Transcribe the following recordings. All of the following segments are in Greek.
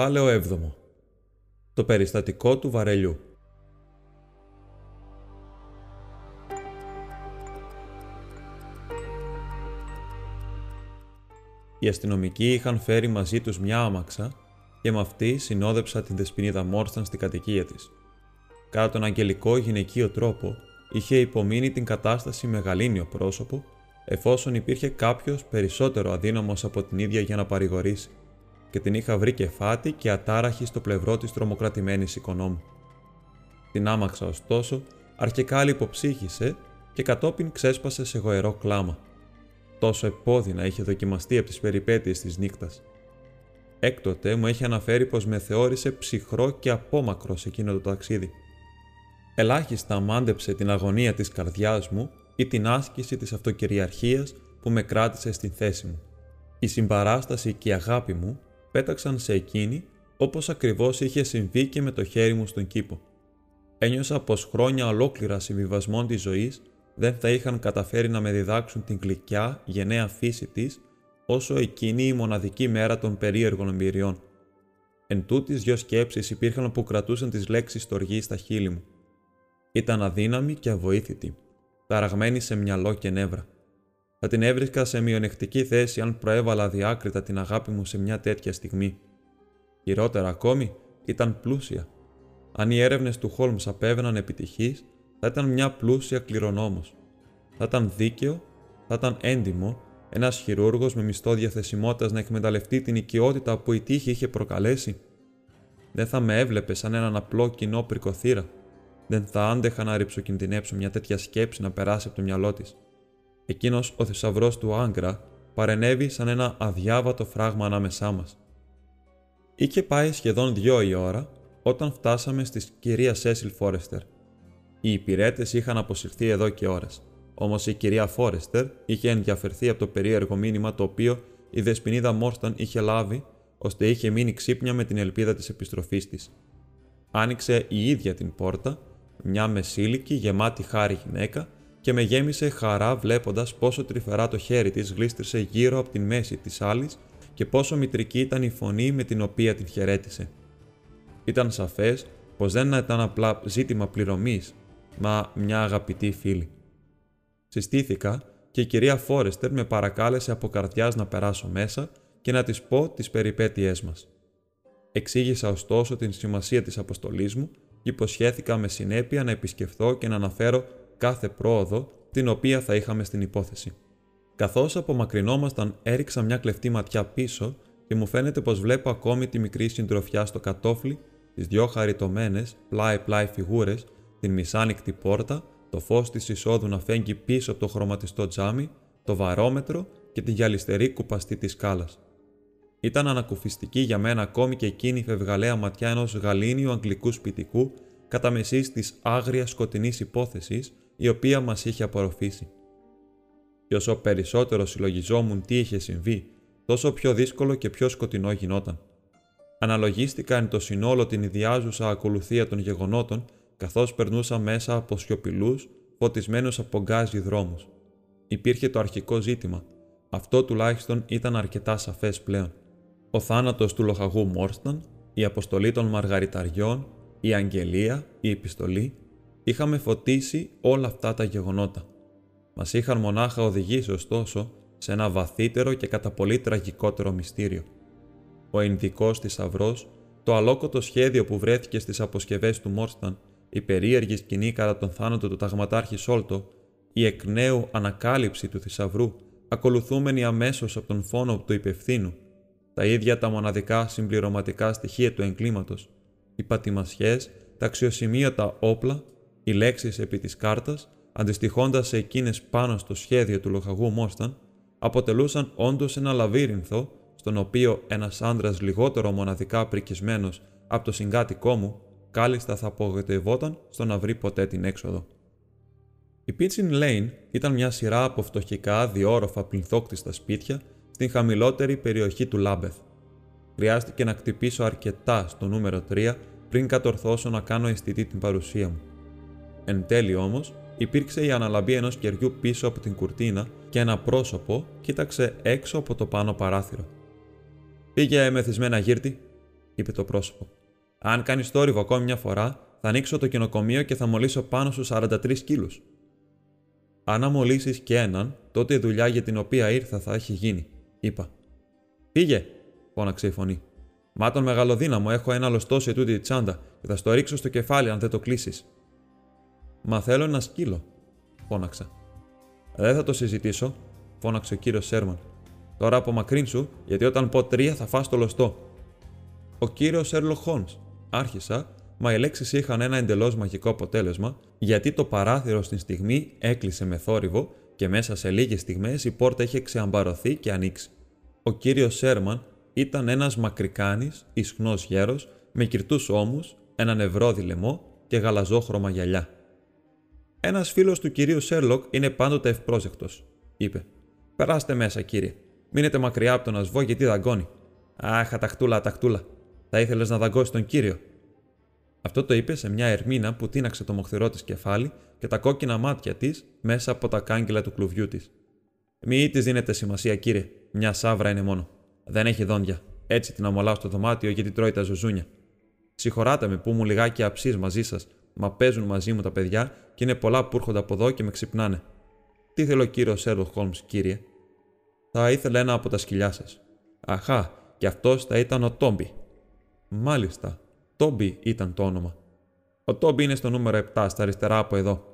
Κεφάλαιο 7. Το περιστατικό του βαρελιού. Οι αστυνομικοί είχαν φέρει μαζί τους μια άμαξα και με αυτή συνόδεψα την δεσποινίδα Μόρσταν στην κατοικία της. Κατά τον αγγελικό γυναικείο τρόπο είχε υπομείνει την κατάσταση με γαλήνιο πρόσωπο εφόσον υπήρχε κάποιος περισσότερο αδύναμος από την ίδια για να παρηγορήσει και την είχα βρει κεφάτη και ατάραχη στο πλευρό της τρομοκρατημένης οικονόμου. Την άμαξα ωστόσο, αρχικά λιποψύχησε και κατόπιν ξέσπασε σε γοερό κλάμα. Τόσο επώδυνα είχε δοκιμαστεί από τις περιπέτειες της νύχτας. Έκτοτε μου έχει αναφέρει πως με θεώρησε ψυχρό και απόμακρο σε εκείνο το ταξίδι. Ελάχιστα μάντεψε την αγωνία της καρδιάς μου ή την άσκηση της αυτοκυριαρχίας που με κράτησε στην θέση μου. Η συμπαράσταση και η αγάπη μου πέταξαν σε εκείνη όπως ακριβώς είχε συμβεί και με το χέρι μου στον κήπο. Ένιωσα πως χρόνια ολόκληρα συμβιβασμών της ζωής δεν θα είχαν καταφέρει να με διδάξουν την γλυκιά, γενναία φύση της, όσο εκείνη η μοναδική μέρα των περίεργων εμπειριών. Εν τούτης δυο σκέψεις υπήρχαν που κρατούσαν τις λέξεις στοργή στα χείλη μου. Ήταν αδύναμη και αβοήθητη, ταραγμένη σε μυαλό και νεύρα. Θα την έβρισκα σε μειονεκτική θέση αν προέβαλα διάκριτα την αγάπη μου σε μια τέτοια στιγμή. Χειρότερα ακόμη, ήταν πλούσια. Αν οι έρευνες του Χόλμς απέβαιναν επιτυχείς, θα ήταν μια πλούσια κληρονόμος. Θα ήταν δίκαιο, θα ήταν έντιμο, ένας χειρούργος με μισθό διαθεσιμότητας να εκμεταλλευτεί την οικειότητα που η τύχη είχε προκαλέσει. Δεν θα με έβλεπε σαν έναν απλό κοινό πρικοθύρα. Δεν θα άντεχα να ρηψοκινδυνέψω μια τέτοια σκέψη να περάσει από το μυαλό της. Εκείνος ο θησαυρός του Άγκρα παρενέβη σαν ένα αδιάβατο φράγμα ανάμεσά μας. Είχε πάει σχεδόν δυο η ώρα όταν φτάσαμε στη κυρία Σέσιλ Φόρεστερ. Οι υπηρέτες είχαν αποσυρθεί εδώ και ώρες. Όμως η κυρία Φόρεστερ είχε ενδιαφερθεί από το περίεργο μήνυμα το οποίο η δεσποινίδα Μόρσταν είχε λάβει, ώστε είχε μείνει ξύπνια με την ελπίδα της επιστροφής της. Άνοιξε η ίδια την πόρτα, μια μεσήλικη γεμάτη χάρη γυναίκα και με γέμισε χαρά βλέποντας πόσο τρυφερά το χέρι της γλίστρησε γύρω από την μέση της άλλη και πόσο μητρική ήταν η φωνή με την οποία την χαιρέτησε. Ήταν σαφές πως δεν ήταν απλά ζήτημα πληρωμής, μα μια αγαπητή φίλη. Συστήθηκα και η κυρία Φόρεστερ με παρακάλεσε από καρδιάς να περάσω μέσα και να της πω τις περιπέτειές μας. Εξήγησα ωστόσο την σημασία της αποστολής μου και υποσχέθηκα με συνέπεια να επισκεφθώ και να αναφέρω κάθε πρόοδο την οποία θα είχαμε στην υπόθεση. Καθώς απομακρυνόμασταν, έριξα μια κλεφτή ματιά πίσω και μου φαίνεται πως βλέπω ακόμη τη μικρή συντροφιά στο κατόφλι, τις δυο χαριτωμένες πλάι-πλάι φιγούρες, την μισάνικτη πόρτα, το φως της εισόδου να φέγγει πίσω από το χρωματιστό τζάμι, το βαρόμετρο και τη γυαλιστερή κουπαστή της σκάλας. Ήταν ανακουφιστική για μένα ακόμη και εκείνη η φευγαλαία ματιά ενός γαλήνιου αγγλικού σπιτικού κατά μεσής της άγριας σκοτεινής υπόθεσης η οποία μας είχε απορροφήσει. Και όσο περισσότερο συλλογιζόμουν τι είχε συμβεί, τόσο πιο δύσκολο και πιο σκοτεινό γινόταν. Αναλογίστηκα εν το συνόλο την ιδιάζουσα ακολουθία των γεγονότων, καθώς περνούσα μέσα από σιωπηλούς, φωτισμένους από γκάζι δρόμους. Υπήρχε το αρχικό ζήτημα. Αυτό τουλάχιστον ήταν αρκετά σαφές πλέον. Ο θάνατος του λοχαγού Μόρσταν, η αποστολή των μαργαριταριών, η αγγελία, η επιστολή, είχαμε φωτίσει όλα αυτά τα γεγονότα. Μας είχαν μονάχα οδηγήσει ωστόσο σε ένα βαθύτερο και κατά πολύ τραγικότερο μυστήριο. Ο ενδικός θησαυρό, το αλόκοτο σχέδιο που βρέθηκε στις αποσκευές του Μόρσταν, η περίεργη σκηνή κατά τον θάνατο του ταγματάρχη Σόλτο, η εκ νέου ανακάλυψη του θησαυρού, ακολουθούμενη αμέσως από τον φόνο του υπευθύνου, τα ίδια τα μοναδικά συμπληρωματικά στοιχεία του εγκλήματος, οι πατημασιές, τα αξιοσημείωτα όπλα οι λέξεις επί της κάρτας, αντιστοιχώντας σε εκείνες πάνω στο σχέδιο του λοχαγού Μόσταν, αποτελούσαν όντως ένα λαβύρινθο στον οποίο ένας άντρας λιγότερο μοναδικά πρικισμένος από το συγκάτοικό μου, κάλλιστα θα απογοητευόταν στο να βρει ποτέ την έξοδο. Η Pitching Lane ήταν μια σειρά από φτωχικά διόροφα πληθόκτιστα σπίτια στην χαμηλότερη περιοχή του Λάμπεθ. Χρειάστηκε να κτυπήσω αρκετά στο νούμερο 3 πριν κατορθώσω να κάνω αισθητή την παρουσία μου. Εν τέλει όμως, υπήρξε η αναλαμπή ενός κεριού πίσω από την κουρτίνα και ένα πρόσωπο κοίταξε έξω από το πάνω παράθυρο. Πήγε μεθυσμένα γύρτη, είπε το πρόσωπο. Αν κάνεις τόρυβο ακόμη μια φορά, θα ανοίξω το κοινοκομείο και θα μολύσω πάνω στου 43 κιλού. Αν αμολύσεις και έναν, τότε η δουλειά για την οποία ήρθα θα έχει γίνει, είπα. Πήγε, φώναξε η φωνή. Μα τον μεγαλοδύναμο έχω ένα λωστό σε τούτη τη τσάντα και θα στο ρίξω στο κεφάλι αν δεν το κλείσεις. Μα θέλω ένα σκύλο, φώναξα. Δεν θα το συζητήσω, φώναξε ο κύριος Σέρμαν. Τώρα απομακρύνσου, γιατί όταν πω τρία θα φας το λωστό. Ο κύριος Σέρλο Χόλμς, άρχισα, μα οι λέξεις είχαν ένα εντελώς μαγικό αποτέλεσμα, γιατί το παράθυρο στην στιγμή έκλεισε με θόρυβο και μέσα σε λίγες στιγμές η πόρτα είχε ξεαμπαρωθεί και ανοίξει. Ο κύριος Σέρμαν ήταν ένας μακρικάνης, ισχνός γέρος, με κυρτούς ώμους, ένα νευρόδι λαιμό και γαλαζόχρωμα γυαλιά. Ένας φίλος του κυρίου Σέρλοκ είναι πάντοτε ευπρόσεκτο, είπε. Περάστε μέσα, κύριε. Μείνετε μακριά από τον ασβό γιατί δαγκώνει. Αχ, αταχτούλα, αταχτούλα. Θα ήθελες να δαγκώσεις τον κύριο. Αυτό το είπε σε μια ερμήνα που τίναξε το μοχθηρό της κεφάλι και τα κόκκινα μάτια της μέσα από τα κάγκελα του κλουβιού της. Μη της δίνετε σημασία, κύριε. Μια σάβρα είναι μόνο. Δεν έχει δόντια. Έτσι την αμολάω στο δωμάτιο γιατί τρώει τα ζουζούνια. Συγχωράτε με που μου λιγάκι αψής μαζί σας, μα παίζουν μαζί μου τα παιδιά και είναι πολλά που έρχονται από εδώ και με ξυπνάνε. Τι θέλω, κύριος Σέρλο Χόλμ, κύριε; Θα ήθελα ένα από τα σκυλιά σας. Αχά, και αυτός θα ήταν ο Τόμπι. Μάλιστα, Τόμπι ήταν το όνομα. Ο Τόμπι είναι στο νούμερο 7, στα αριστερά από εδώ.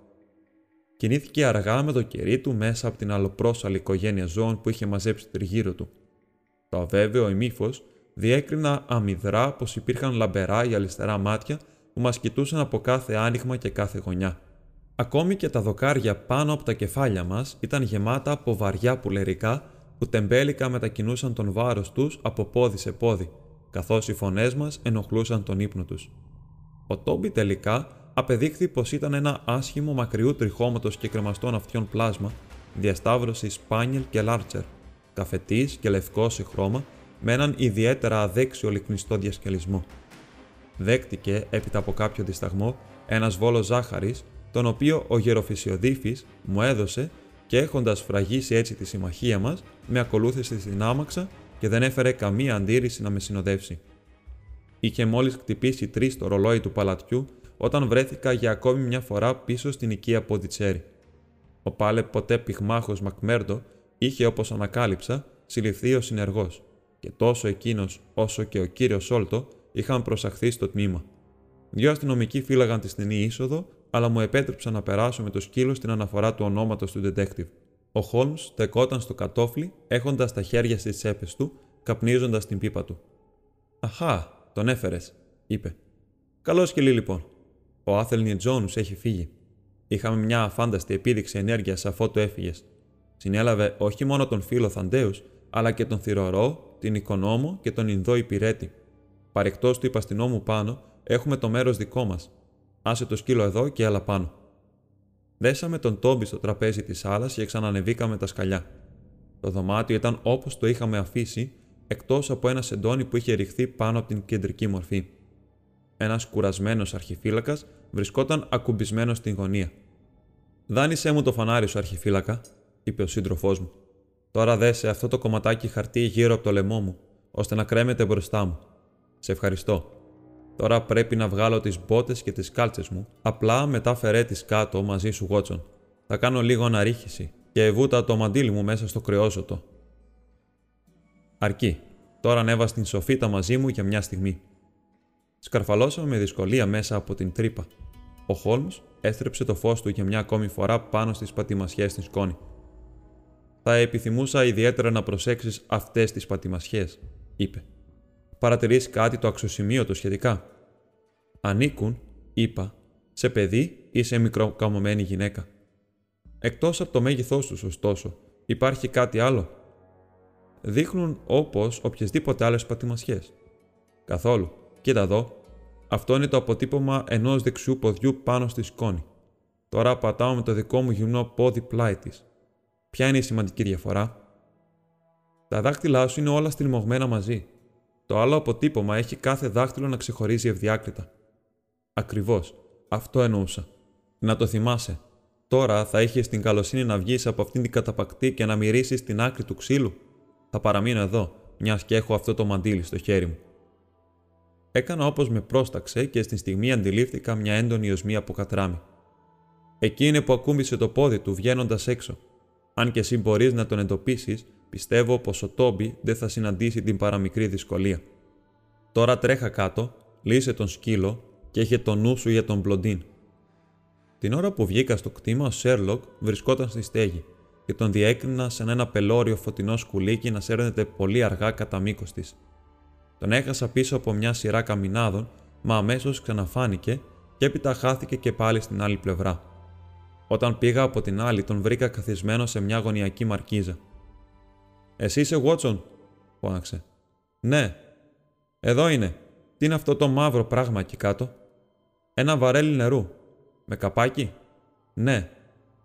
Κινήθηκε αργά με το κερί του μέσα από την αλλοπρόσαλη οικογένεια ζώων που είχε μαζέψει τριγύρω του. Το αβέβαιο ημίφο διέκρινα αμυδρά πως υπήρχαν λαμπερά ή αλυστερά μάτια που μας κοιτούσαν από κάθε άνοιγμα και κάθε γωνιά. Ακόμη και τα δοκάρια πάνω από τα κεφάλια μας ήταν γεμάτα από βαριά πουλερικά που τεμπέλικα μετακινούσαν τον βάρος τους από πόδι σε πόδι, καθώς οι φωνές μας ενοχλούσαν τον ύπνο τους. Ο Τόμπι τελικά απεδείχθη πως ήταν ένα άσχημο μακριού τριχώματος και κρεμαστών αυτιών πλάσμα, διασταύρωση Σπάνιελ και Λάρτσερ, καφετής και λευκός σε χρώμα, με έναν ιδιαίτερα αδέξιο λυκνιστό διασκελισμό. Δέχτηκε, έπειτα από κάποιο δισταγμό, ένας βόλος ζάχαρης, τον οποίο ο γεροφυσιοδίφης μου έδωσε και έχοντας φραγίσει έτσι τη συμμαχία μας, με ακολούθησε στην άμαξα και δεν έφερε καμία αντίρρηση να με συνοδεύσει. Είχε μόλις χτυπήσει τρεις το ρολόι του παλατιού όταν βρέθηκα για ακόμη μια φορά πίσω στην οικία Ποντιτσέρη. Ο πάλε ποτέ πυγμάχος Μακμέρντο είχε, όπως ανακάλυψα, συλληφθεί ο συνεργός, και τόσο εκείνος όσο και ο κύριος Σόλτο είχαν προσαχθεί στο τμήμα. Δύο αστυνομικοί φύλαγαν τη στενή είσοδο, αλλά μου επέτρεψαν να περάσω με το σκύλο στην αναφορά του ονόματος του detective. Ο Χόλμ στεκόταν στο κατόφλι, έχοντας τα χέρια στις τσέπες του, καπνίζοντας την πίπα του. Αχά, τον έφερες, είπε. Καλό σκυλί λοιπόν. Ο Άθελνι Τζόνου έχει φύγει. Είχαμε μια αφάνταστη επίδειξη ενέργειας αφού το έφυγες. Συνέλαβε όχι μόνο τον φίλο Θαντέους, αλλά και τον Θηρορό, την Οικονόμο και τον Ινδό Υπηρέτη. Παρεκτός του υπαστηνόμου πάνω, έχουμε το μέρος δικό μας. Άσε το σκύλο εδώ και έλα πάνω. Δέσαμε τον Τόμπι στο τραπέζι της άλλα και ξανανεβήκαμε τα σκαλιά. Το δωμάτιο ήταν όπως το είχαμε αφήσει, εκτός από ένα σεντόνι που είχε ρηχθεί πάνω από την κεντρική μορφή. Ένας κουρασμένος αρχιφύλακας βρισκόταν ακουμπισμένος στην γωνία. Δάνεισέ μου το φανάρι σου, αρχιφύλακα, είπε ο σύντροφός μου. Τώρα δέσε αυτό το κομματάκι χαρτί γύρω από το λαιμό μου, ώστε να κρέμεται μπροστά μου. Σε ευχαριστώ. Τώρα πρέπει να βγάλω τις μπότες και τις κάλτσες μου, απλά μετά φερέ τις κάτω μαζί σου, Γότσον. Θα κάνω λίγο αναρρίχηση και βούτα το μαντίλι μου μέσα στο κρεόζωτο. Αρκεί. Τώρα ανέβα στην σοφίτα μαζί μου για μια στιγμή. Σκαρφαλώσαμε με δυσκολία μέσα από την τρύπα. Ο Χόλμς έστρεψε το φως του για μια ακόμη φορά πάνω στις πατημασιές στην σκόνη. Θα επιθυμούσα ιδιαίτερα να προσέξεις αυτές τις πατημασιές, είπε. Παρατηρείς κάτι το αξιοσημείωτο σχετικά. Ανήκουν, είπα, σε παιδί ή σε μικροκαμωμένη γυναίκα. Εκτός από το μέγεθός τους, ωστόσο, υπάρχει κάτι άλλο. δείχνουν όπως οποιασδήποτε άλλες πατημασιές. Καθόλου. Κοίτα εδώ. Αυτό είναι το αποτύπωμα ενός δεξιού ποδιού πάνω στη σκόνη. Τώρα πατάω με το δικό μου γυμνό πόδι πλάι της. Ποια είναι η σημαντική διαφορά; Τα δάχτυλά σου είναι όλα στριμωγμένα μαζί. Το άλλο αποτύπωμα έχει κάθε δάχτυλο να ξεχωρίζει ευδιάκριτα. Ακριβώς. Αυτό εννοούσα. Να το θυμάσαι. Τώρα θα είχες την καλοσύνη να βγεις από αυτήν την καταπακτή και να μυρίσεις την άκρη του ξύλου. Θα παραμείνω εδώ, μιας και έχω αυτό το μαντίλι στο χέρι μου. Έκανα όπως με πρόσταξε και στη στιγμή αντιλήφθηκα μια έντονη οσμή από κατράμι. Εκεί είναι που ακούμπησε το πόδι του βγαίνοντας έξω. Αν και εσύ μπορείς να τον εντοπίσεις, πιστεύω πως ο Τόμπι δεν θα συναντήσει την παραμικρή δυσκολία. Τώρα τρέχα κάτω, λύσε τον σκύλο και είχε το νου σου για τον Μπλοντίν. Την ώρα που βγήκα στο κτήμα, ο Σέρλοκ βρισκόταν στη στέγη και τον διέκρινα σε ένα πελώριο φωτεινό σκουλίκι να σέρνεται πολύ αργά κατά μήκος της. Τον έχασα πίσω από μια σειρά καμινάδων, μα αμέσως ξαναφάνηκε και έπειτα χάθηκε και πάλι στην άλλη πλευρά. Όταν πήγα από την άλλη, τον βρήκα καθισμένο σε μια γωνιακή μαρκίζα. Εσύ είσαι Βότσον, φώναξε. Ναι. Εδώ είναι. Τι είναι αυτό το μαύρο πράγμα εκεί κάτω; Ένα βαρέλι νερού. Με καπάκι; Ναι.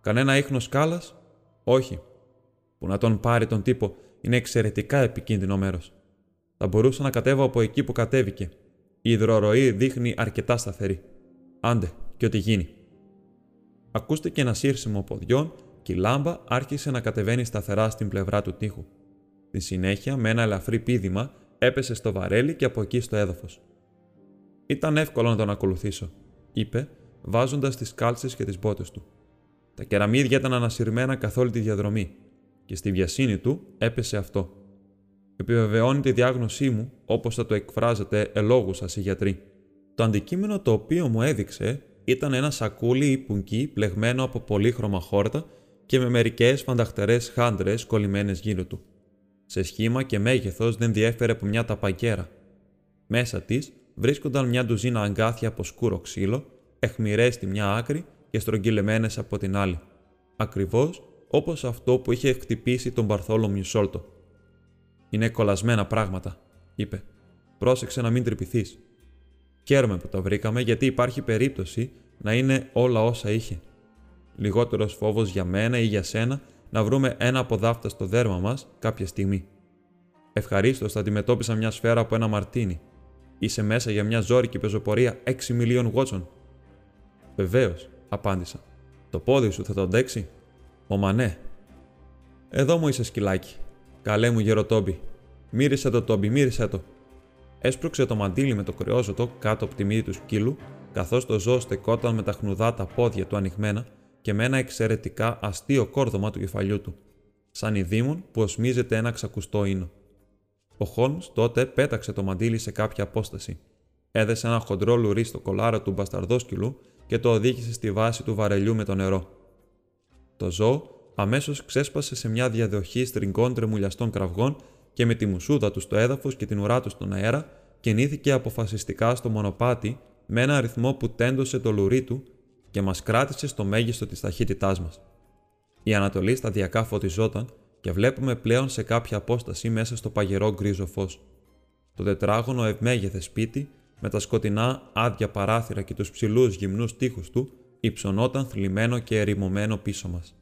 Κανένα ίχνο σκάλας; Όχι. Που να τον πάρει τον τύπο είναι εξαιρετικά επικίνδυνο μέρος. Θα μπορούσα να κατέβω από εκεί που κατέβηκε. Η υδροροή δείχνει αρκετά σταθερή. Άντε, και ό,τι γίνει. Ακούστηκε ένα σύρσιμο ποδιών και η λάμπα άρχισε να κατεβαίνει σταθερά στην πλευρά του τείχου. Στη συνέχεια, με ένα ελαφρύ πίδημα, έπεσε στο βαρέλι και από εκεί στο έδαφος. Ήταν εύκολο να τον ακολουθήσω, είπε, βάζοντας τις κάλτσες και τις μπότες του. Τα κεραμίδια ήταν ανασυρμένα καθ' όλη τη διαδρομή, και στη βιασύνη του έπεσε αυτό. Επιβεβαιώνει τη διάγνωσή μου, όπως θα το εκφράζετε ελόγους σας οι γιατροί. Το αντικείμενο το οποίο μου έδειξε ήταν ένα σακούλι ή πουνκί πλεγμένο από πολύχρωμα χόρτα και με μερικές φανταχτερές χάντρες κολλημένες γύρω του. Σε σχήμα και μέγεθος δεν διέφερε από μια ταπακέρα. Μέσα της βρίσκονταν μια ντουζίνα αγκάθια από σκούρο ξύλο, εχμηρέ στη μια άκρη και στρογγυλεμένες από την άλλη. Ακριβώς όπως αυτό που είχε χτυπήσει τον Παρθόλο Σόλτο. Είναι κολλασμένα πράγματα, είπε. Πρόσεξε να μην τρυπηθείς. Χαίρομαι που τα βρήκαμε γιατί υπάρχει περίπτωση να είναι όλα όσα είχε. Λιγότερος φόβος για μένα ή για σένα να βρούμε ένα από δάφτα στο δέρμα μας κάποια στιγμή. Ευχαρίστως θα αντιμετώπισα μια σφαίρα από ένα μαρτίνι. Είσαι μέσα για μια ζώρικη πεζοπορία 6 μιλίων Βότσον. Βεβαίως, απάντησα. Το πόδι σου θα το αντέξει; Ωμα ναι. Εδώ μου είσαι σκυλάκι. Καλέ μου γεροτόμπι. Μύρισε το τόμπι, μύρισε το. Έσπρωξε το μαντίλι με το κρεόζωτο κάτω από τη μύτη του σκύλου, καθώς το ζώο στεκόταν με τα χνουδά τα πόδια του ανοιγμένα και με ένα εξαιρετικά αστείο κόρδωμα του κεφαλιού του, σαν ειδήμων που οσμίζεται ένα ξακουστό ίνο. Ο Χόλμς τότε πέταξε το μαντίλι σε κάποια απόσταση. Έδεσε ένα χοντρό λουρί στο κολάρο του μπασταρδόσκυλου και το οδήγησε στη βάση του βαρελιού με το νερό. Το ζώο αμέσως ξέσπασε σε μια διαδοχή στριγκών τρεμουλιαστών κραυγών και με τη μουσούδα του στο έδαφος και την ουρά του στον αέρα κινήθηκε αποφασιστικά στο μονοπάτι με ένα αριθμό που τέντωσε το λουρί του και μας κράτησε στο μέγιστο της ταχύτητάς μας. Η Ανατολή σταδιακά φωτιζόταν και βλέπουμε πλέον σε κάποια απόσταση μέσα στο παγερό γκρίζο φως. Το τετράγωνο ευμέγεθε σπίτι, με τα σκοτεινά άδεια παράθυρα και τους ψηλούς γυμνούς τείχου του, υψωνόταν θλιμμένο και ερημωμένο πίσω μας.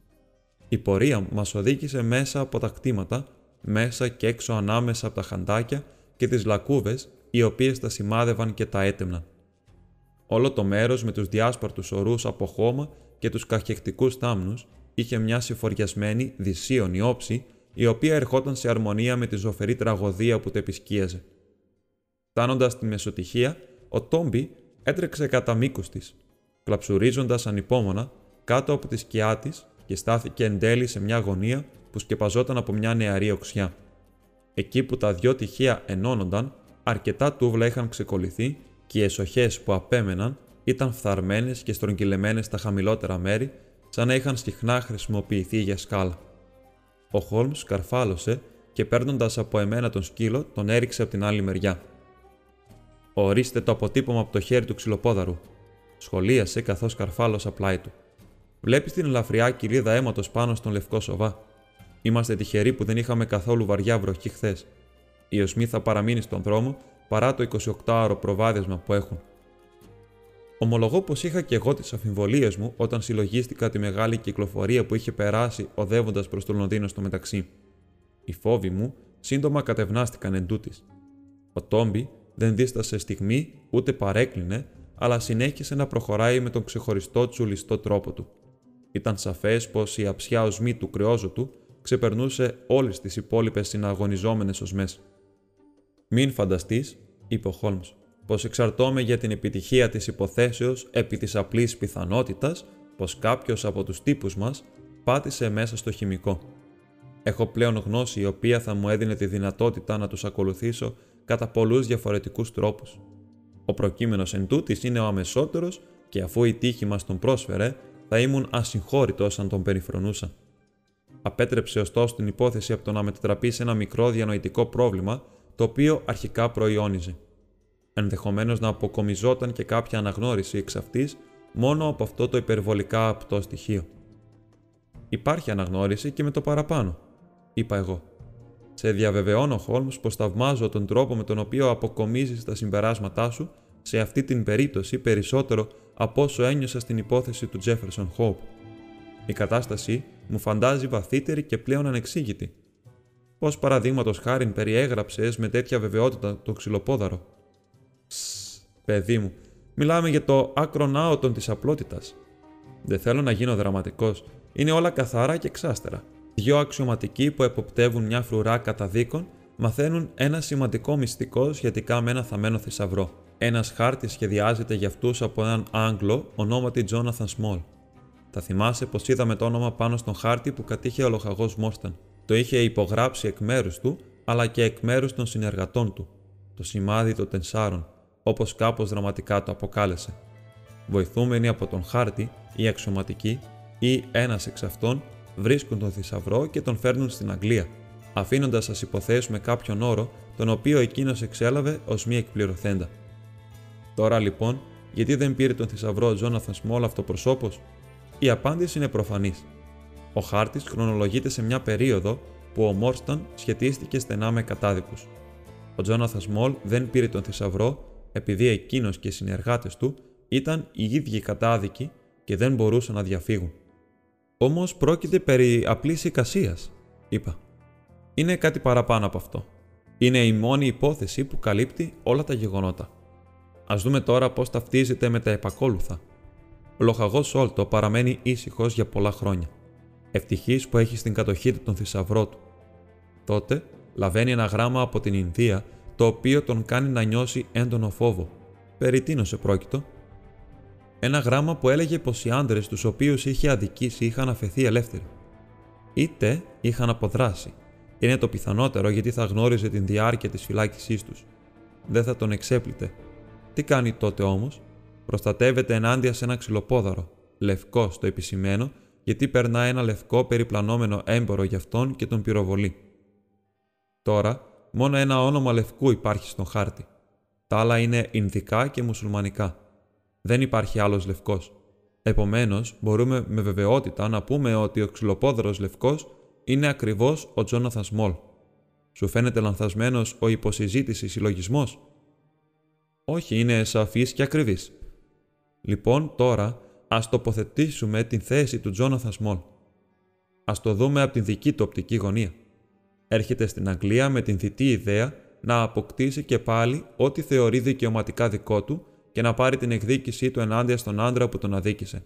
Η πορεία μας οδήγησε μέσα από τα κτήματα, μέσα και έξω ανάμεσα από τα χαντάκια και τις λακκούβες, οι οποίες τα σημάδευαν και τα έτεμναν. Όλο το μέρος με τους διάσπαρτους ορούς από χώμα και τους καχεκτικούς τάμνου είχε μια συφοριασμένη, δυσίωνη όψη, η οποία ερχόταν σε αρμονία με τη ζωφερή τραγωδία που το επισκίαζε. Φτάνοντας στη μεσοτυχία, ο Τόμπι έτρεξε κατά μήκος της, κλαψουρίζοντας ανυπόμονα κάτω από τη σκιά της και στάθηκε εν τέλει σε μια γωνία που σκεπαζόταν από μια νεαρή οξιά. Εκεί που τα δυο τυχεία ενώνονταν, αρκετά τούβλα είχαν ξεκολληθεί και οι εσοχές που απέμεναν ήταν φθαρμένες και στρογγυλεμένες στα χαμηλότερα μέρη, σαν να είχαν συχνά χρησιμοποιηθεί για σκάλα. Ο Χόλμς καρφάλωσε και παίρνοντας από εμένα τον σκύλο, τον έριξε από την άλλη μεριά. Ορίστε το αποτύπωμα από το χέρι του ξυλοπόδαρου, σχολίασε καθώς καρφάλωσε πλάι του. Βλέπεις την ελαφριά κυρίδα αίματος πάνω στον λευκό σοβά. Είμαστε τυχεροί που δεν είχαμε καθόλου βαριά βροχή χθες. Η οσμή θα παραμείνει στον δρόμο παρά το 28ωρο προβάδισμα που έχουν. Ομολογώ πως είχα και εγώ τις αμφιβολίε μου όταν συλλογίστηκα τη μεγάλη κυκλοφορία που είχε περάσει οδεύοντας προς το Λονδίνο στο μεταξύ. Οι φόβοι μου σύντομα κατευνάστηκαν εν τούτης. Ο Τόμπι δεν δίστασε στιγμή ούτε παρέκλεινε, αλλά συνέχισε να προχωράει με τον ξεχωριστό τσουλιστό τρόπο του. Ήταν σαφές πως η αψιά οσμή του κρεόζου του ξεπερνούσε όλες τις υπόλοιπες συναγωνιζόμενες οσμές. Μην φανταστείς, είπε ο Χόλμς, πως εξαρτώμαι για την επιτυχία της υποθέσεως επί της απλής πιθανότητας πως κάποιος από τους τύπους μας πάτησε μέσα στο χημικό. Έχω πλέον γνώση η οποία θα μου έδινε τη δυνατότητα να τους ακολουθήσω κατά πολλούς διαφορετικούς τρόπους. Ο προκείμενος εν τούτης είναι ο αμεσότερος και αφού η τύχη μας τον πρόσφερε, θα ήμουν ασυγχώρητος αν τον περιφρονούσα. Απέτρεψε ωστόσο την υπόθεση από το να μετατραπεί σε ένα μικρό διανοητικό πρόβλημα, το οποίο αρχικά προϊόνιζε. Ενδεχομένως να αποκομιζόταν και κάποια αναγνώριση εξ αυτής μόνο από αυτό το υπερβολικά απτό στοιχείο. Υπάρχει αναγνώριση και με το παραπάνω είπα εγώ. Σε διαβεβαιώνω, Χόλμς, πως θαυμάζω τον τρόπο με τον οποίο αποκομίζεις τα συμπεράσματά σου σε αυτή την περίπτωση περισσότερο από όσο ένιωσα στην υπόθεση του Τζέφερσον Χόπ. Η κατάσταση μου φαντάζει βαθύτερη και πλέον ανεξήγητη. Πώς παραδείγματος χάρη περιέγραψες με τέτοια βεβαιότητα το ξυλοπόδαρο; Σσ, παιδί μου, μιλάμε για το άκρον άοτον της απλότητας. Δεν θέλω να γίνω δραματικός. Είναι όλα καθαρά και εξάστερα. Δυο αξιωματικοί που εποπτεύουν μια φρουρά καταδίκων μαθαίνουν ένα σημαντικό μυστικό σχετικά με ένα θαμένο θησαυρό. Ένας χάρτης σχεδιάζεται για αυτούς από έναν Άγγλο ονόματι Τζόναθαν Σμολ. Θα θυμάσαι πως είδαμε το όνομα πάνω στον χάρτη που κατήχε ο λοχαγός Μόρσταν. Το είχε υπογράψει εκ μέρους του, αλλά και εκ μέρους των συνεργατών του. Το σημάδι των τενσάρων, όπως κάπως δραματικά το αποκάλεσε. Βοηθούμενοι από τον χάρτη, ή αξιωματικοί, ή ένας εξ αυτών βρίσκουν τον θησαυρό και τον φέρνουν στην Αγγλία, αφήνοντας σα υποθέσουμε κάποιον όρο, τον οποίο εκείνος εξέλαβε ως μη εκπληρωθέντα. Τώρα λοιπόν, γιατί δεν πήρε τον θησαυρό ο Τζόναθαν Σμόλ αυτοπροσώπω, η απάντηση είναι προφανής. Ο χάρτης χρονολογείται σε μια περίοδο που ο Μόρσταν σχετίστηκε στενά με κατάδικους. Ο Τζόναθαν Σμόλ δεν πήρε τον θησαυρό επειδή εκείνος και οι συνεργάτες του ήταν οι ίδιοι κατάδικοι και δεν μπορούσαν να διαφύγουν. Όμως πρόκειται περί απλής εικασίας, είπα. Είναι κάτι παραπάνω από αυτό. Είναι η μόνη υπόθεση που καλύπτει όλα τα γεγονότα. Α δούμε τώρα πώς ταυτίζεται με τα επακόλουθα. Ο λοχαγός Σόλτο παραμένει ήσυχος για πολλά χρόνια. Ευτυχής που έχει στην κατοχή του τον θησαυρό του. Τότε λαβαίνει ένα γράμμα από την Ινδία το οποίο τον κάνει να νιώσει έντονο φόβο. Περί τίνος σε πρόκειτο, ένα γράμμα που έλεγε πως οι άντρες τους οποίου είχε αδικήσει είχαν αφαιθεί ελεύθεροι. Είτε είχαν αποδράσει. Είναι το πιθανότερο γιατί θα γνώριζε την διάρκεια της φυλάκισής τους. Δεν θα τον εξέπλητε. Τι κάνει τότε όμως, προστατεύεται ενάντια σε ένα ξυλοπόδαρο, λευκό στο επισημένο, γιατί περνά ένα λευκό περιπλανόμενο έμπορο για αυτόν και τον πυροβολεί. Τώρα, μόνο ένα όνομα λευκού υπάρχει στον χάρτη. Τα άλλα είναι Ινδικά και Μουσουλμανικά. Δεν υπάρχει άλλος λευκός. Επομένως, μπορούμε με βεβαιότητα να πούμε ότι ο ξυλοπόδαρο λευκός είναι ακριβώς ο Τζόναθαν Σμολ. Σου φαίνεται λανθασμένος ο υποσυζήτησης συλλογισμός; Όχι, είναι σαφής και ακριβής. Λοιπόν, τώρα ας τοποθετήσουμε την θέση του Τζόναθαν Σμολ. Α το δούμε από την δική του οπτική γωνία. Έρχεται στην Αγγλία με την θητή ιδέα να αποκτήσει και πάλι ό,τι θεωρεί δικαιωματικά δικό του και να πάρει την εκδίκησή του ενάντια στον άντρα που τον αδίκησε.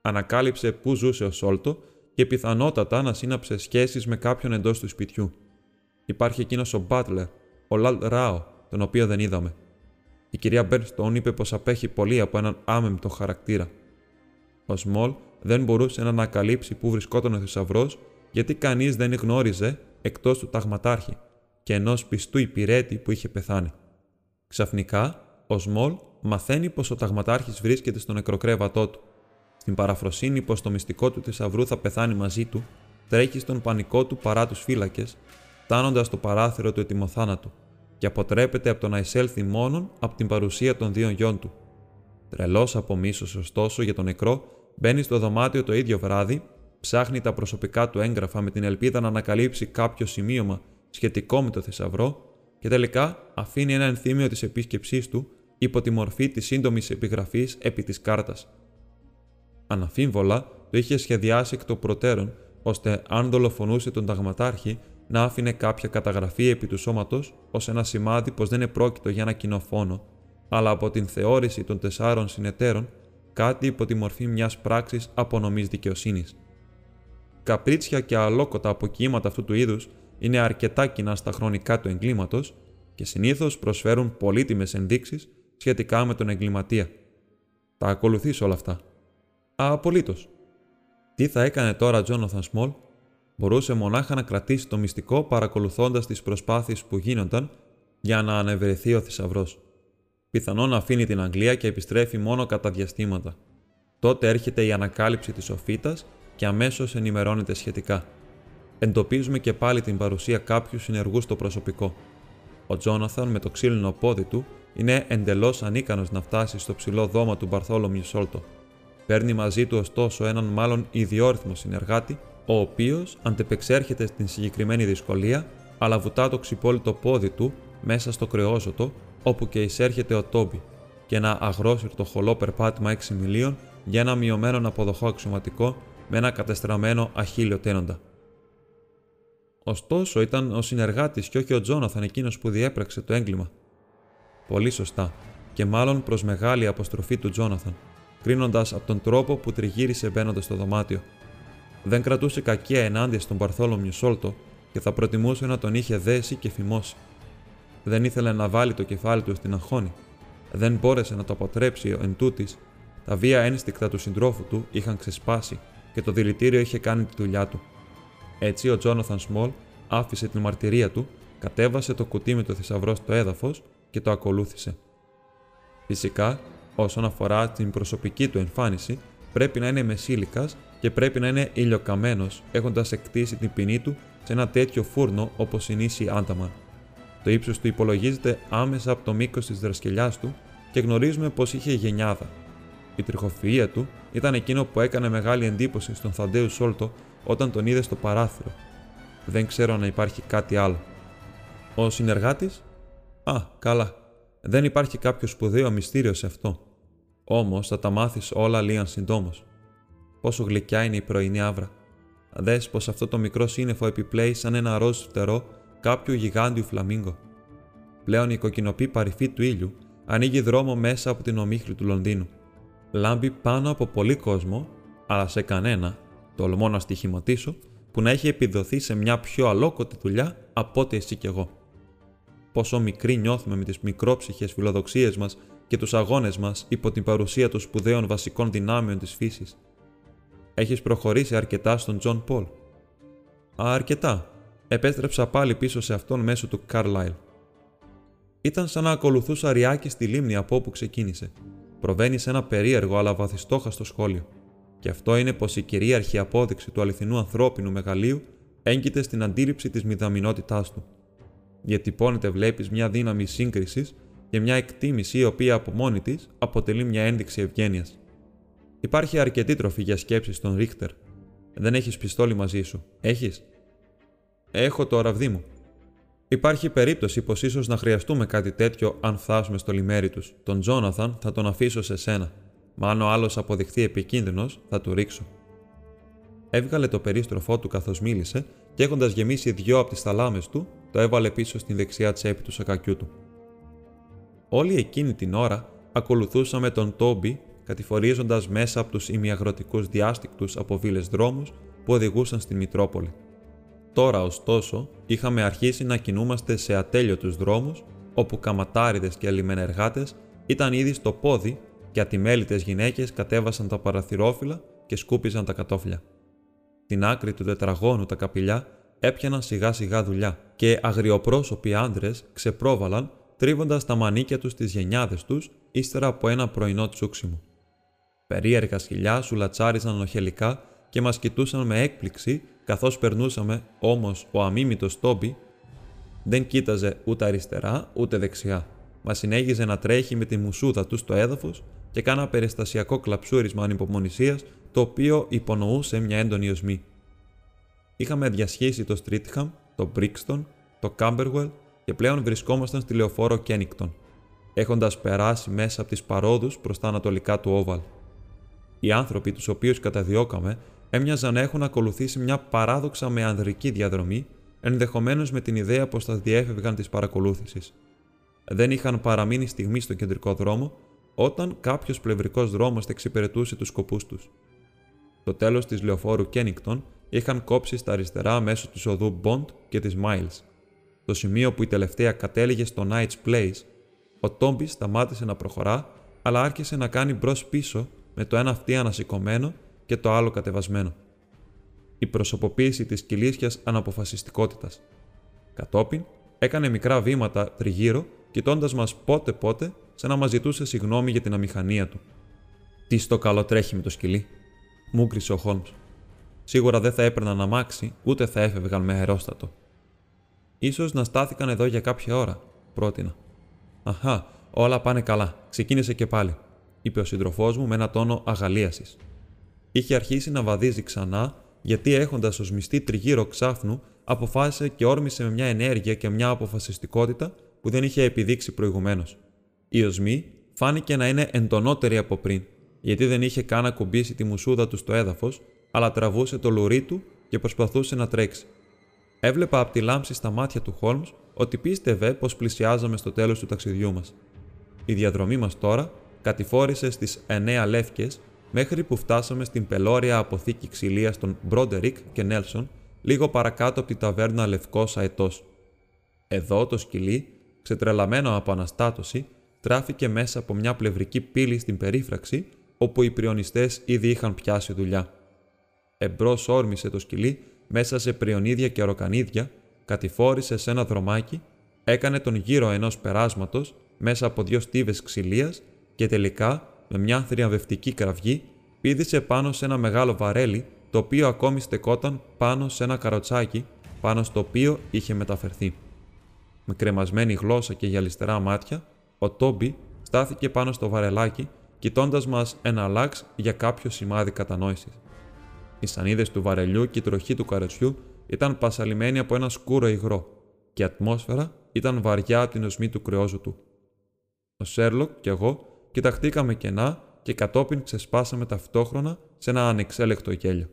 Ανακάλυψε πού ζούσε ο Σόλτο και πιθανότατα να σύναψε σχέσεις με κάποιον εντός του σπιτιού. Υπάρχει εκείνος ο Μπάτλερ, ο Λαλ Ράο, τον οποίο δεν είδαμε. Η κυρία Μπέρνστον είπε πως απέχει πολύ από έναν άμεμπτο χαρακτήρα. Ο Σμολ δεν μπορούσε να ανακαλύψει πού βρισκόταν ο θησαυρός γιατί κανείς δεν γνώριζε εκτός του ταγματάρχη και ενός πιστού υπηρέτη που είχε πεθάνει. Ξαφνικά, ο Σμολ μαθαίνει πως ο ταγματάρχης βρίσκεται στο νεκροκρέβατό του. Στην παραφροσύνη πως το μυστικό του θησαυρού θα πεθάνει μαζί του, τρέχει στον πανικό του παρά τους φύλακες, φτάνοντα στο παράθυρο του ετοιμοθάνατου, και αποτρέπεται από το να εισέλθει μόνον από την παρουσία των δύο γιών του. Τρελός από μίσο, ωστόσο, για τον νεκρό, μπαίνει στο δωμάτιο το ίδιο βράδυ ψάχνει τα προσωπικά του έγγραφα με την ελπίδα να ανακαλύψει κάποιο σημείωμα σχετικό με το θησαυρό και τελικά αφήνει ένα ενθύμιο της επίσκεψής του υπό τη μορφή της σύντομης επιγραφής επί της κάρτας. Αναφίβολα το είχε σχεδιάσει εκ των προτέρων, ώστε αν δολοφονούσε τον ταγματάρχη να άφηνε κάποια καταγραφή επί του σώματος ως ένα σημάδι πως δεν επρόκειτο για ένα κοινό φόνο, αλλά από την θεώρηση των τεσσάρων συνεταίρων κάτι υπό τη μορφή μιας πράξης απονομής δικαιοσύνης. Καπρίτσια και αλόκοτα αποκοίηματα αυτού του είδους είναι αρκετά κοινά στα χρονικά του εγκλήματος και συνήθως προσφέρουν πολύτιμες ενδείξεις σχετικά με τον εγκληματία. Τα ακολουθείς όλα αυτά. Απολύτως. Τι θα έκανε τώρα Τζόναθαν Σμολ, μπορούσε μονάχα να κρατήσει το μυστικό παρακολουθώντας τις προσπάθειες που γίνονταν για να ανεβρεθεί ο θησαυρός. Πιθανόν να αφήνει την Αγγλία και επιστρέφει μόνο κατά διαστήματα. Τότε έρχεται η ανακάλυψη της οφήτα και αμέσως ενημερώνεται σχετικά. Εντοπίζουμε και πάλι την παρουσία κάποιου συνεργού στο προσωπικό. Ο Τζόναθαν με το ξύλινο πόδι του είναι εντελώς ανίκανος να φτάσει στο ψηλό δώμα του Μπαρθόλομιου Σόλτο. Παίρνει μαζί του ωστόσο έναν μάλλον ιδιόρυθμο συνεργάτη, ο οποίος αντεπεξέρχεται στην συγκεκριμένη δυσκολία, αλλά βουτά το ξυπόλυτο πόδι του μέσα στο κρεόζωτο, όπου και εισέρχεται ο Τόμπι, και ένα αγρόσυρτο χολό περπάτημα 6 μιλίων για ένα μειωμένο αποδοχό αξιωματικό με ένα κατεστραμμένο αχίλιο τένοντα. Ωστόσο, ήταν ο συνεργάτης και όχι ο Τζόναθαν εκείνος που διέπραξε το έγκλημα. Πολύ σωστά, και μάλλον προς μεγάλη αποστροφή του Τζόναθαν, κρίνοντας από τον τρόπο που τριγύρισε μπαίνοντας στο δωμάτιο. Δεν κρατούσε κακία ενάντια στον Παρθόλομιο Σόλτο και θα προτιμούσε να τον είχε δέσει και φημώσει. Δεν ήθελε να βάλει το κεφάλι του στην αγχώνη. Δεν μπόρεσε να το αποτρέψει εν τούτης, τα βία ένστικτα του συντρόφου του είχαν ξεσπάσει και το δηλητήριο είχε κάνει τη δουλειά του. Έτσι, ο Τζόναθαν Σμολ άφησε την μαρτυρία του, κατέβασε το κουτί με το θησαυρό στο έδαφος και το ακολούθησε. Φυσικά, όσον αφορά την προσωπική του εμφάνιση, πρέπει να είναι μεσήλικας και πρέπει να είναι ηλιοκαμένο, έχοντας εκτίσει την ποινή του σε ένα τέτοιο φούρνο όπως συνήθι Άνταμαν. Το ύψος του υπολογίζεται άμεσα από το μήκος της δρασκελιάς του και γνωρίζουμε πως είχε γενιάδα. Η τριχοφυΐα του ήταν εκείνο που έκανε μεγάλη εντύπωση στον Θαντέου Σόλτο όταν τον είδε στο παράθυρο. Δεν ξέρω αν υπάρχει κάτι άλλο. Ο συνεργάτης; Α, καλά. Δεν υπάρχει κάποιο σπουδαίο μυστήριο σε αυτό. Όμως θα τα μάθεις όλα λίγαν συντόμως. Πόσο γλυκιά είναι η πρωινή άβρα. Δες πως αυτό το μικρό σύννεφο επιπλέει σαν ένα ροζ φτερό κάποιου γιγάντιου φλαμίγκο. Πλέον η κοκκινοπή παρυφή του ήλιου ανοίγει δρόμο μέσα από την ομίχλη του Λονδίνου. Λάμπει πάνω από πολύ κόσμο, αλλά σε κανένα, τολμώ να στοιχηματίσω, που να έχει επιδοθεί σε μια πιο αλόκοτη δουλειά από ό,τι εσύ κι εγώ. Πόσο μικροί νιώθουμε με τις μικρόψυχες φιλοδοξίες μας και τους αγώνες μας υπό την παρουσία των σπουδαίων βασικών δυνάμεων της φύσης. Έχεις προχωρήσει αρκετά στον Τζον Πολ; αρκετά. Επέστρεψα πάλι πίσω σε αυτόν μέσω του Καρλάιλ. Ήταν σαν να ακολουθούσα ρυάκι στη λίμνη από όπου ξεκίνησε. Προβαίνει σε ένα περίεργο αλλά βαθυστόχαστο σχόλιο. Και αυτό είναι πως η κυρίαρχη απόδειξη του αληθινού ανθρώπινου μεγαλείου έγκειται στην αντίληψη της μηδαμινότητάς του. Διατυπώνεται, βλέπεις, μια δύναμη σύγκρισης και μια εκτίμηση η οποία από μόνη της αποτελεί μια ένδειξη ευγένειας. Υπάρχει αρκετή τροφή για σκέψεις στον Ρίχτερ. Δεν έχεις πιστόλι μαζί σου. Έχεις; Έχω το ραβδί μου. Υπάρχει περίπτωση πως ίσως να χρειαστούμε κάτι τέτοιο αν φτάσουμε στο λιμέρι τους. Τον Τζόναθαν θα τον αφήσω σε σένα. Μα αν ο άλλος αποδειχθεί επικίνδυνος, θα του ρίξω. Έβγαλε το περίστροφό του καθώς μίλησε και έχοντας γεμίσει δυο από τις θαλάμες του, το έβαλε πίσω στην δεξιά τσέπη του σακακιού του. Όλη εκείνη την ώρα ακολουθούσαμε τον Τόμπι κατηφορίζοντας μέσα από τους ημιαγροτικούς διάστικτους από βίλες δρόμους που οδηγούσαν στην Μητρόπολη. Τώρα, ωστόσο, είχαμε αρχίσει να κινούμαστε σε ατέλειωτους δρόμους, όπου καματάριδες και λιμενεργάτες ήταν ήδη στο πόδι και ατιμέλητες γυναίκες κατέβασαν τα παραθυρόφυλλα και σκούπιζαν τα κατόφλια. Την άκρη του τετραγώνου τα καπηλιά έπιαναν σιγά σιγά δουλειά και αγριοπρόσωποι άντρε ξεπρόβαλαν τρίβοντας τα μανίκια τους στις γενιάδες τους ύστερα από ένα πρωινό τσούξιμο. Περίεργα σκυλιά σου λατσάριζαν οχελικά και μας κοιτούσαν με έκπληξη καθώς περνούσαμε, όμως ο αμίμητος Τόμπι δεν κοίταζε ούτε αριστερά ούτε δεξιά. Μα συνέχιζε να τρέχει με τη μουσούδα του στο έδαφος και κάνα περιστασιακό κλαψούρισμα ανυπομονησίας το οποίο υπονοούσε μια έντονη οσμή. Είχαμε διασχίσει το Στρίτχαμ, το Μπρίξτον, το Κάμπερουελ και πλέον βρισκόμασταν στη λεωφόρο Κένικτον, έχοντας περάσει μέσα από τις παρόδους προς τα ανατολικά του Όβαλ. Οι άνθρωποι τους οποίους καταδιώκαμε έμοιαζαν να έχουν ακολουθήσει μια παράδοξα με ανδρική διαδρομή, ενδεχομένως με την ιδέα πως θα διέφευγαν της παρακολούθησης. Δεν είχαν παραμείνει στιγμή στο κεντρικό δρόμο, όταν κάποιος πλευρικός δρόμος εξυπηρετούσε τους σκοπούς τους. Το τέλος της λεωφόρου Κένικτον είχαν κόψει στα αριστερά μέσω του οδού Bond και της Miles. Το σημείο που η τελευταία κατέληγε στο Knight's Place, ο Τόμπι σταμάτησε να προχωρά, αλλά άρχισε να κάνει μπρος πίσω με το ένα αυτί ανασηκωμένο και το άλλο κατεβασμένο. Η προσωποποίηση της κυλίσιας αναποφασιστικότητας. Κατόπιν, έκανε μικρά βήματα τριγύρω, κοιτώντας μας πότε-πότε, σαν να μας ζητούσε συγγνώμη για την αμηχανία του. Τι στο καλό τρέχει με το σκυλί, μου ο Χόλμς. Σίγουρα δεν θα έπαιρναν αμάξι, ούτε θα έφευγαν με αερόστατο. σω να στάθηκαν εδώ για κάποια ώρα, πρότεινα. Αχά, όλα πάνε καλά. Ξεκίνησε και πάλι, είπε ο σύντροφός μου με ένα τόνο αγαλίασης. Είχε αρχίσει να βαδίζει ξανά, γιατί έχοντας ως μισθή τριγύρω ξάφνου, αποφάσισε και όρμησε με μια ενέργεια και μια αποφασιστικότητα που δεν είχε επιδείξει προηγουμένως. Η οσμή φάνηκε να είναι εντονότερη από πριν, γιατί δεν είχε καν ακουμπήσει τη μουσούδα του στο έδαφος, αλλά τραβούσε το λουρί του και προσπαθούσε να τρέξει. Έβλεπα από τη λάμψη στα μάτια του Χόλμς ότι πίστευε πως πλησιάζαμε στο τέλος του ταξιδιού μας. Η διαδρομή μας τώρα κατηφόρησε στις 9 λεύκες μέχρι που φτάσαμε στην πελώρια αποθήκη ξυλίας των Μπρόντερικ και Νέλσον, λίγο παρακάτω από τη ταβέρνα Λευκό Αετό. Εδώ το σκυλί, ξετρελαμένο από αναστάτωση, τράφηκε μέσα από μια πλευρική πύλη στην περίφραξη, όπου οι πριονιστές ήδη είχαν πιάσει δουλειά. Εμπρός όρμησε το σκυλί μέσα σε πριονίδια και οροκανίδια, κατηφόρησε σε ένα δρομάκι, έκανε τον γύρο ενός περάσματος μέσα από δύο στίβες ξυλίας και τελικά με μια θριαμβευτική κραυγή πήδησε πάνω σε ένα μεγάλο βαρέλι το οποίο ακόμη στεκόταν πάνω σε ένα καροτσάκι πάνω στο οποίο είχε μεταφερθεί. Με κρεμασμένη γλώσσα και γυαλιστερά μάτια, ο Τόμπι στάθηκε πάνω στο βαρελάκι, κοιτώντας μας ένα λάξ για κάποιο σημάδι κατανόησης. Οι σανίδες του βαρελιού και η τροχή του καροτσιού ήταν πασαλημένοι από ένα σκούρο υγρό, και η ατμόσφαιρα ήταν βαριά από την οσμή του κρεόζου του. Ο Σέρλοκ και εγώ κοιταχτήκαμε κενά και κατόπιν ξεσπάσαμε ταυτόχρονα σε ένα ανεξέλεκτο γέλιο.